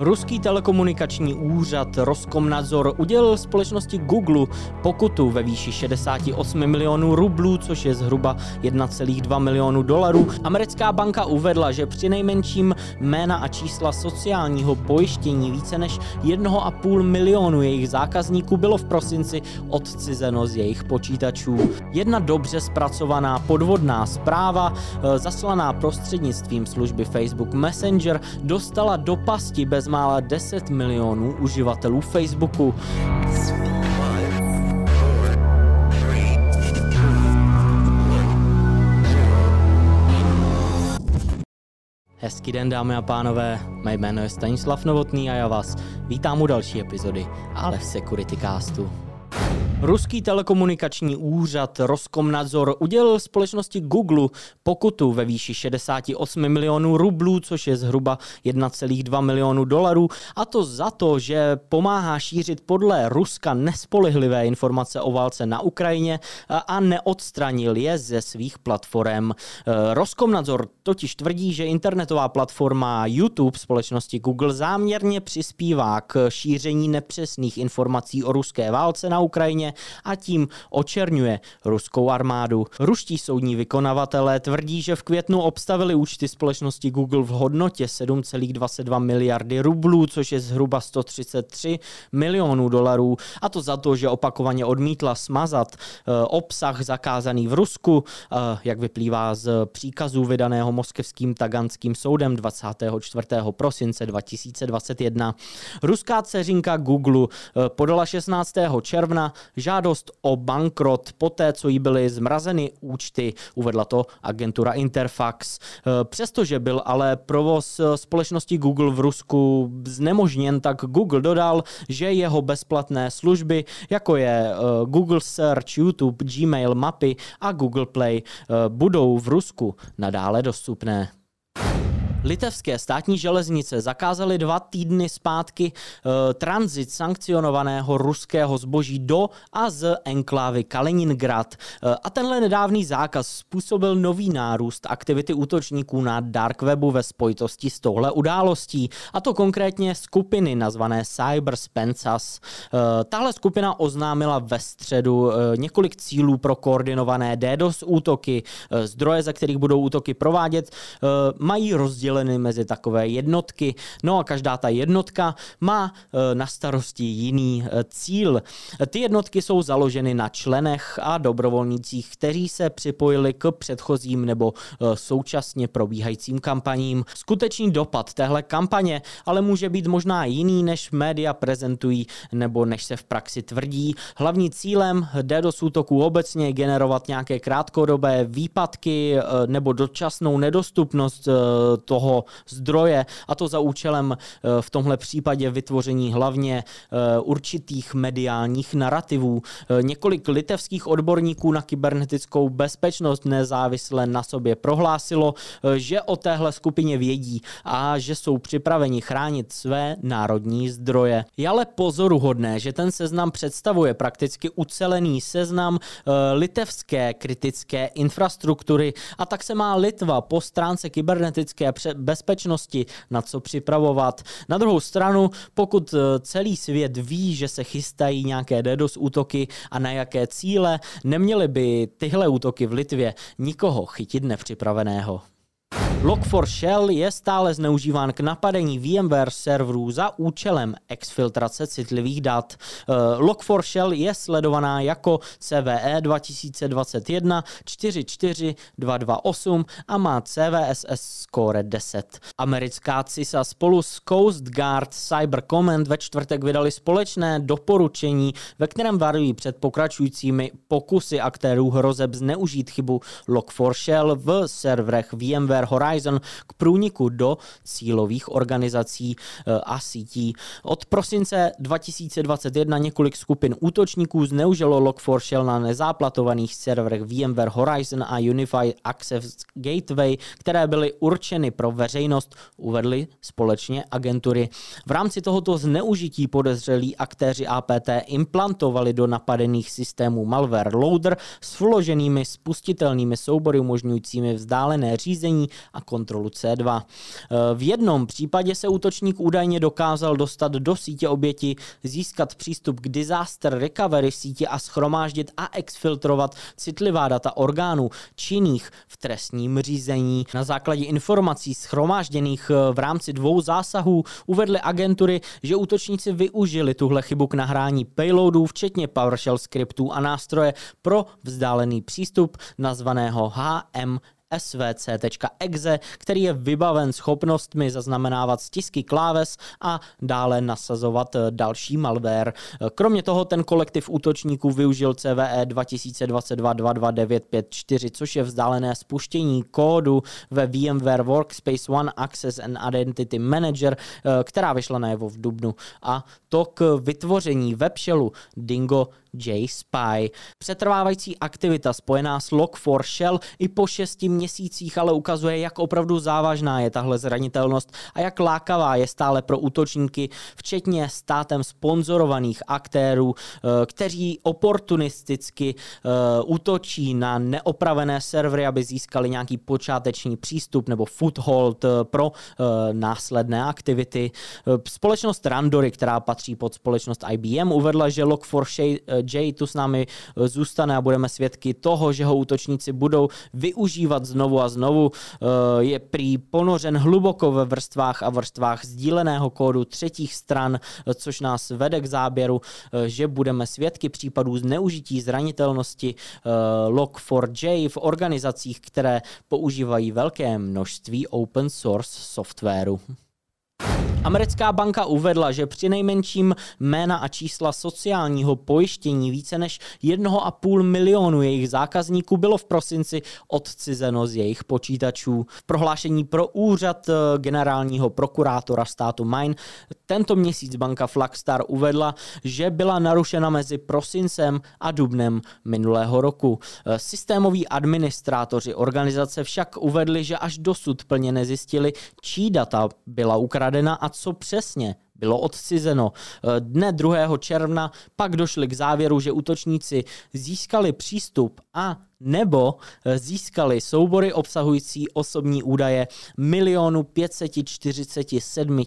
Ruský telekomunikační úřad Roskomnadzor udělil společnosti Google pokutu ve výši 68 milionů rublů, což je zhruba 1,2 milionu dolarů. Americká banka uvedla, že při nejmenším jména a čísla sociálního pojištění více než 1,5 milionu jejich zákazníků bylo v prosinci odcizeno z jejich počítačů. Jedna dobře zpracovaná podvodná zpráva, eh, zaslaná prostřednictvím služby Facebook Messenger, dostala do pasti bez bezmála 10 milionů uživatelů Facebooku. Hezký den dámy a pánové, mé jméno je Stanislav Novotný a já vás vítám u další epizody Ale v Security Castu. Ruský telekomunikační úřad Roskomnadzor udělil společnosti Google pokutu ve výši 68 milionů rublů, což je zhruba 1,2 milionu dolarů, a to za to, že pomáhá šířit podle Ruska nespolehlivé informace o válce na Ukrajině a neodstranil je ze svých platform. Roskomnadzor totiž tvrdí, že internetová platforma YouTube společnosti Google záměrně přispívá k šíření nepřesných informací o ruské válce na Ukrajině a tím očerňuje ruskou armádu. Ruští soudní vykonavatelé tvrdí, že v květnu obstavili účty společnosti Google v hodnotě 7,22 miliardy rublů, což je zhruba 133 milionů dolarů, a to za to, že opakovaně odmítla smazat eh, obsah zakázaný v Rusku, eh, jak vyplývá z příkazů vydaného moskevským taganským soudem 24. prosince 2021. Ruská dceřinka Google eh, podala 16. června žádost o bankrot poté, co jí byly zmrazeny účty, uvedla to agentura Interfax. Eh, přestože byl ale provoz společnosti Google v Rusku znemožněn, tak Google dodal, že jeho bezplatné služby, jako je eh, Google Search, YouTube, Gmail, mapy a Google Play, budou v Rusku nadále dostupné. Litevské státní železnice zakázaly dva týdny zpátky e, tranzit sankcionovaného ruského zboží do a z enklávy Kaliningrad. E, a tenhle nedávný zákaz způsobil nový nárůst aktivity útočníků na dark webu ve spojitosti s touhle událostí, a to konkrétně skupiny nazvané Cyber Spencas. E, tahle skupina oznámila ve středu e, několik cílů pro koordinované DDoS útoky. E, zdroje, ze kterých budou útoky provádět, e, mají rozdělení rozděleny mezi takové jednotky. No a každá ta jednotka má e, na starosti jiný e, cíl. Ty jednotky jsou založeny na členech a dobrovolnících, kteří se připojili k předchozím nebo e, současně probíhajícím kampaním. Skutečný dopad téhle kampaně ale může být možná jiný, než média prezentují nebo než se v praxi tvrdí. Hlavní cílem DDoS útoků obecně generovat nějaké krátkodobé výpadky nebo dočasnou nedostupnost toho toho zdroje a to za účelem eh, v tomhle případě vytvoření hlavně eh, určitých mediálních narrativů. Eh, několik litevských odborníků na kybernetickou bezpečnost nezávisle na sobě prohlásilo, že o téhle skupině vědí a že jsou připraveni chránit své národní zdroje. Je ale pozoruhodné, že ten seznam představuje prakticky ucelený seznam litevské kritické infrastruktury a tak se má Litva po stránce kybernetické bezpečnosti, na co připravovat. Na druhou stranu, pokud eh, celý svět ví, že se chystají nějaké DDoS útoky a na jaké cíle, neměly by tyhle útoky v Litvě nikoho chytit nepřipraveného. Log4Shell je stále zneužíván k napadení VMware serverů za účelem exfiltrace citlivých dat. Eh, Log4Shell je sledovaná jako CVE 2021 44228 a má CVSS score 10. Americká CISA spolu s Coast Guard Cyber Command ve čtvrtek vydali společné doporučení, ve kterém varují před pokračujícími pokusy aktérů hrozeb zneužít chybu Log4Shell v serverech VMware Horizon Horizon k průniku do cílových organizací eh, a sítí. Od prosince 2021 několik skupin útočníků zneužilo Log4Shell na nezáplatovaných serverech VMware Horizon a Unified Access Gateway, které byly určeny pro veřejnost, uvedly společně agentury. V rámci tohoto zneužití podezřelí aktéři APT implantovali do napadených systémů malware loader s vloženými spustitelnými soubory umožňujícími vzdálené řízení a kontrolu C2. V jednom případě se útočník údajně dokázal dostat do sítě oběti, získat přístup k disaster recovery síti a schromáždit a exfiltrovat citlivá data orgánů činných v trestním řízení. Na základě informací schromážděných v rámci dvou zásahů uvedly agentury, že útočníci využili tuhle chybu k nahrání payloadů, včetně PowerShell skriptů a nástroje pro vzdálený přístup nazvaného HM svc.exe, který je vybaven schopnostmi zaznamenávat stisky kláves a dále nasazovat eh, další malware. Eh, kromě toho ten kolektiv útočníků využil CVE 2022-22954, což je vzdálené spuštění kódu ve VMware Workspace ONE Access and Identity Manager, eh, která vyšla najevo v Dubnu. A to k vytvoření webshellu Dingo JSpy. Přetrvávající aktivita spojená s Log4Shell i po šesti měsících ale ukazuje, jak opravdu závažná je tahle zranitelnost a jak lákavá je stále pro útočníky, včetně státem sponzorovaných aktérů, eh, kteří oportunisticky eh, útočí na neopravené servery, aby získali nějaký počáteční přístup nebo foothold eh, pro následné aktivity. Společnost Randory, která patří pod společnost IBM, uvedla, že Log4Shell Jay tu s námi eh, zůstane a budeme svědky toho, že ho útočníci budou využívat znovu a znovu. Eh, je prý ponořen hluboko ve vrstvách a vrstvách sdíleného kódu třetích stran, eh, což nás vede k záběru, že budeme svědky případů zneužití zranitelnosti Log4j v organizacích, které používají velké množství open source softwaru. Americká banka uvedla, že při nejmenším jména a čísla sociálního pojištění více než 1,5 milionu jejich zákazníků bylo v prosinci odcizeno z jejich počítačů. V prohlášení pro úřad eh, generálního prokurátora státu Maine tento měsíc banka Flagstar uvedla, že byla narušena mezi prosincem a dubnem minulého roku. Eh, systémoví administrátoři organizace však uvedli, že až dosud plně nezjistili, čí data byla ukradena a co přesně bylo odcizeno. Dne 2. června pak došli k závěru, že útočníci získali přístup a nebo získali soubory obsahující osobní údaje milionu 547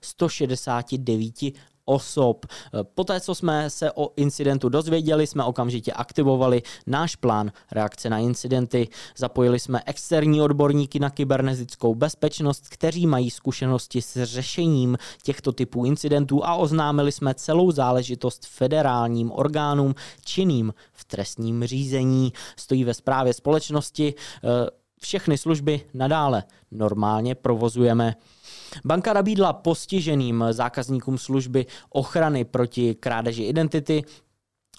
169 osob. Poté, co jsme se o incidentu dozvěděli, jsme okamžitě aktivovali náš plán reakce na incidenty. Zapojili jsme externí odborníky na kybernetickou bezpečnost, kteří mají zkušenosti s řešením těchto typů incidentů a oznámili jsme celou záležitost federálním orgánům činným v trestním řízení. Stojí ve správě společnosti. Eh, všechny služby nadále normálně provozujeme. Banka nabídla postiženým zákazníkům služby ochrany proti krádeži identity,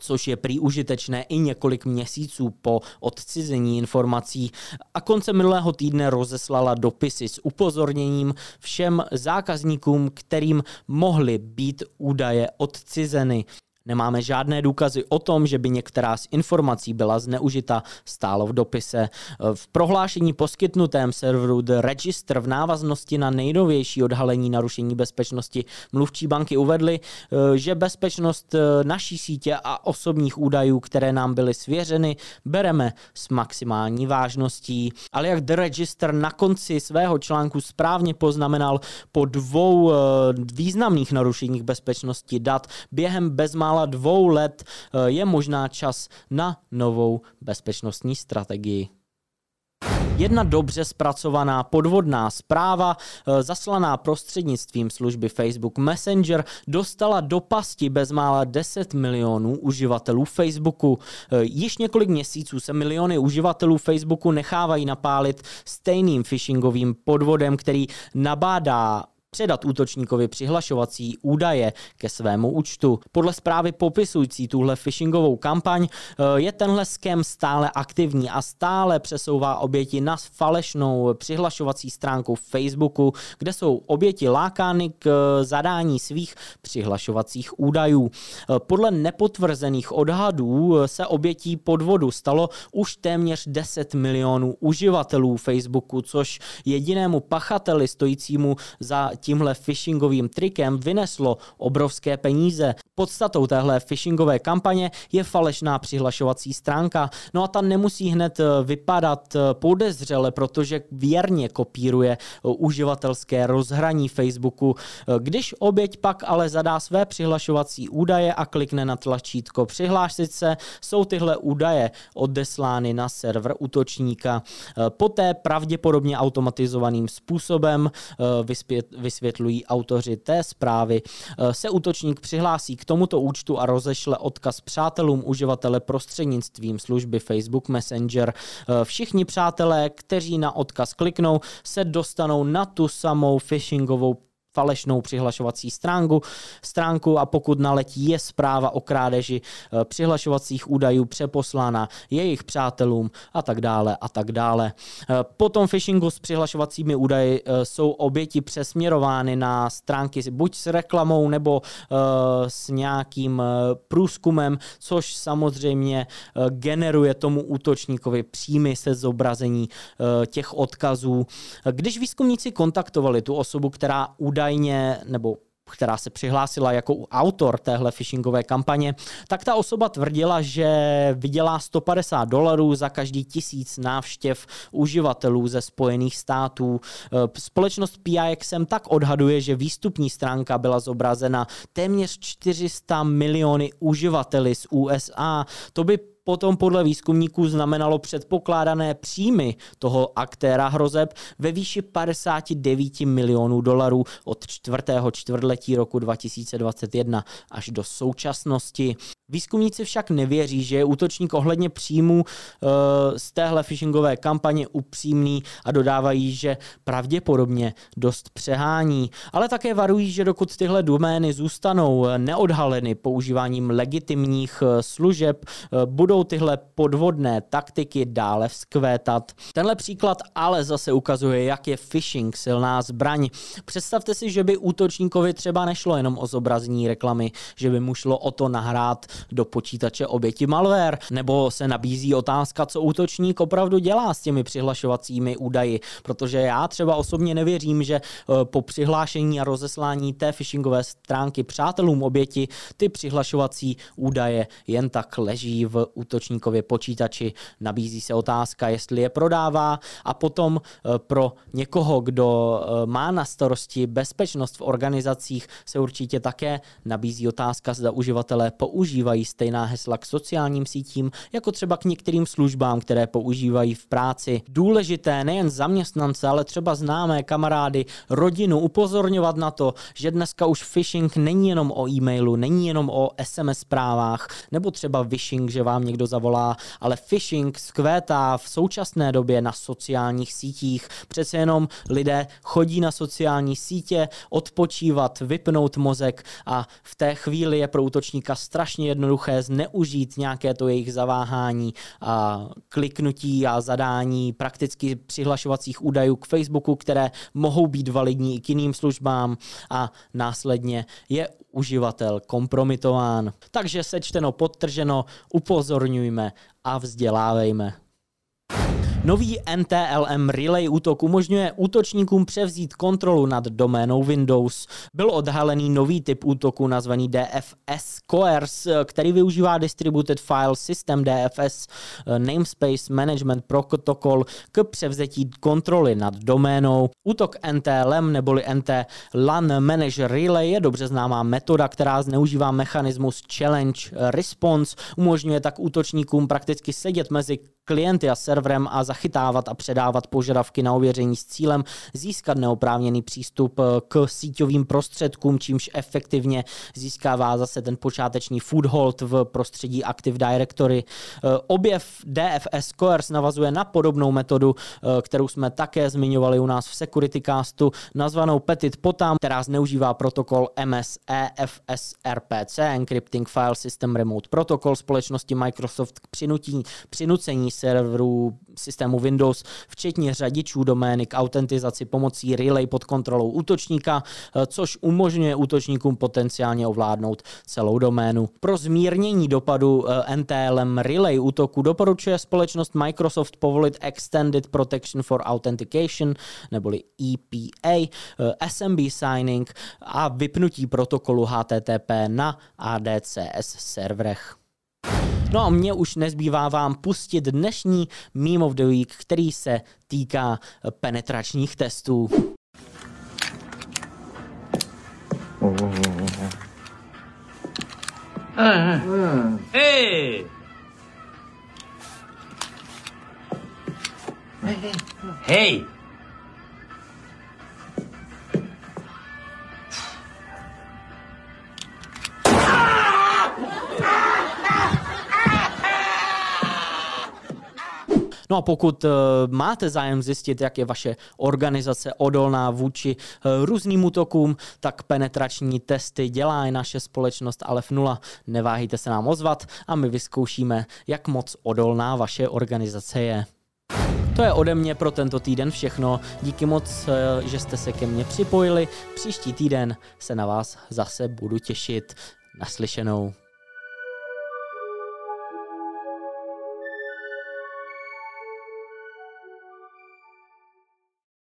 což je prý užitečné i několik měsíců po odcizení informací a konce minulého týdne rozeslala dopisy s upozorněním všem zákazníkům, kterým mohly být údaje odcizeny. Nemáme žádné důkazy o tom, že by některá z informací byla zneužita, stálo v dopise. V prohlášení poskytnutém serveru The Register v návaznosti na nejnovější odhalení narušení bezpečnosti mluvčí banky uvedli, eh, že bezpečnost eh, naší sítě a osobních údajů, které nám byly svěřeny, bereme s maximální vážností. Ale jak The Register na konci svého článku správně poznamenal, po dvou eh, významných narušeních bezpečnosti dat během bezmála mála dvou let eh, je možná čas na novou bezpečnostní strategii. Jedna dobře zpracovaná podvodná zpráva, eh, zaslaná prostřednictvím služby Facebook Messenger, dostala do pasti bezmála 10 milionů uživatelů Facebooku. Eh, již několik měsíců se miliony uživatelů Facebooku nechávají napálit stejným phishingovým podvodem, který nabádá předat útočníkovi přihlašovací údaje ke svému účtu. Podle zprávy popisující tuhle phishingovou kampaň eh, je tenhle skem stále aktivní a stále přesouvá oběti na falešnou přihlašovací stránku Facebooku, kde jsou oběti lákány k eh, zadání svých přihlašovacích údajů. Eh, podle nepotvrzených odhadů se obětí podvodu stalo už téměř 10 milionů uživatelů Facebooku, což jedinému pachateli stojícímu za tímhle phishingovým trikem vyneslo obrovské peníze. Podstatou téhle phishingové kampaně je falešná přihlašovací stránka. No a ta nemusí hned vypadat podezřele, protože věrně kopíruje uživatelské rozhraní Facebooku. Když oběť pak ale zadá své přihlašovací údaje a klikne na tlačítko přihlásit se, jsou tyhle údaje odeslány na server útočníka. Poté pravděpodobně automatizovaným způsobem, vysvětlují autoři té zprávy, se útočník přihlásí k tomuto účtu a rozešle odkaz přátelům uživatele prostřednictvím služby Facebook Messenger. Všichni přátelé, kteří na odkaz kliknou, se dostanou na tu samou phishingovou falešnou přihlašovací stránku, stránku a pokud naletí je zpráva o krádeži eh, přihlašovacích údajů přeposlána jejich přátelům a tak dále a tak dále. Eh, po tom phishingu s přihlašovacími údaji eh, jsou oběti přesměrovány na stránky buď s reklamou nebo s nějakým průzkumem, což samozřejmě generuje tomu útočníkovi příjmy se zobrazení těch odkazů. Když výzkumníci kontaktovali tu osobu, která údaj údajně, nebo která se přihlásila jako autor téhle phishingové kampaně, tak ta osoba tvrdila, že vydělá 150 dolarů za každý tisíc návštěv uživatelů ze Spojených států. Společnost PIXM tak odhaduje, že výstupní stránka byla zobrazena téměř 400 miliony uživateli z USA. To by potom podle výzkumníků znamenalo předpokládané příjmy toho aktéra hrozeb ve výši 59 milionů dolarů od čtvrtého čtvrtletí roku 2021 až do současnosti. Výzkumníci však nevěří, že je útočník ohledně příjmů uh, z téhle phishingové kampaně upřímný a dodávají, že pravděpodobně dost přehání. Ale také varují, že dokud tyhle domény zůstanou neodhaleny používáním legitimních uh, služeb, uh, budou tyhle podvodné taktiky dále vzkvétat. Tenhle příklad ale zase ukazuje, jak je phishing silná zbraň. Představte si, že by útočníkovi třeba nešlo jenom o zobrazení reklamy, že by mu šlo o to nahrát do počítače oběti malware, nebo se nabízí otázka, co útočník opravdu dělá s těmi přihlašovacími údaji, protože já třeba osobně nevěřím, že eh, po přihlášení a rozeslání té phishingové stránky přátelům oběti ty přihlašovací údaje jen tak leží v útočníkově počítači. Nabízí se otázka, jestli je prodává a potom eh, pro někoho, kdo eh, má na starosti bezpečnost v organizacích, se určitě také nabízí otázka, zda uživatelé používají používají stejná hesla k sociálním sítím, jako třeba k některým službám, které používají v práci. Důležité nejen zaměstnance, ale třeba známé kamarády, rodinu upozorňovat na to, že dneska už phishing není jenom o e-mailu, není jenom o SMS zprávách, nebo třeba phishing, že vám někdo zavolá, ale phishing skvétá v současné době na sociálních sítích. Přece jenom lidé chodí na sociální sítě odpočívat, vypnout mozek a v té chvíli je pro útočníka strašně jednoduché zneužít nějaké to jejich zaváhání a kliknutí a zadání prakticky přihlašovacích údajů k Facebooku, které mohou být validní i k jiným službám a následně je uživatel kompromitován. Takže sečteno, podtrženo, upozorňujme a vzdělávejme. Nový NTLM Relay útok umožňuje útočníkům převzít kontrolu nad doménou Windows. Byl odhalený nový typ útoku nazvaný DFS Coerce, který využívá Distributed File System DFS eh, Namespace Management Protocol k převzetí kontroly nad doménou. Útok NTLM neboli NT LAN Manager Relay je dobře známá metoda, která zneužívá mechanismus Challenge Response. Umožňuje tak útočníkům prakticky sedět mezi klienty a serverem a zachytávat a předávat požadavky na ověření s cílem získat neoprávněný přístup eh, k síťovým prostředkům, čímž efektivně získává zase ten počáteční foothold v prostředí Active Directory. Eh, objev DFS Coerce navazuje na podobnou metodu, eh, kterou jsme také zmiňovali u nás v Security Castu, nazvanou Petit Potam, která zneužívá protokol MS EFSRPC, Encrypting File System Remote Protocol společnosti Microsoft k přinutí, přinucení serverů systému Windows, včetně řadičů domény k autentizaci pomocí relay pod kontrolou útočníka, eh, což umožňuje útočníkům potenciálně ovládnout celou doménu. Pro zmírnění dopadu eh, NTLM relay útoku doporučuje společnost Microsoft povolit Extended Protection for Authentication, neboli EPA, eh, SMB signing a vypnutí protokolu HTTP na ADCS serverech. No a mně už nezbývá vám pustit dnešní Meme of the Week, který se týká penetračních testů. Hey! Hey! No a pokud uh, máte zájem zjistit, jak je vaše organizace odolná vůči uh, různým útokům, tak penetrační testy dělá i naše společnost Alef 0. Neváhejte se nám ozvat a my vyzkoušíme, jak moc odolná vaše organizace je. To je ode mě pro tento týden všechno. Díky moc, eh, že jste se ke mně připojili. Příští týden se na vás zase budu těšit. Naslyšenou.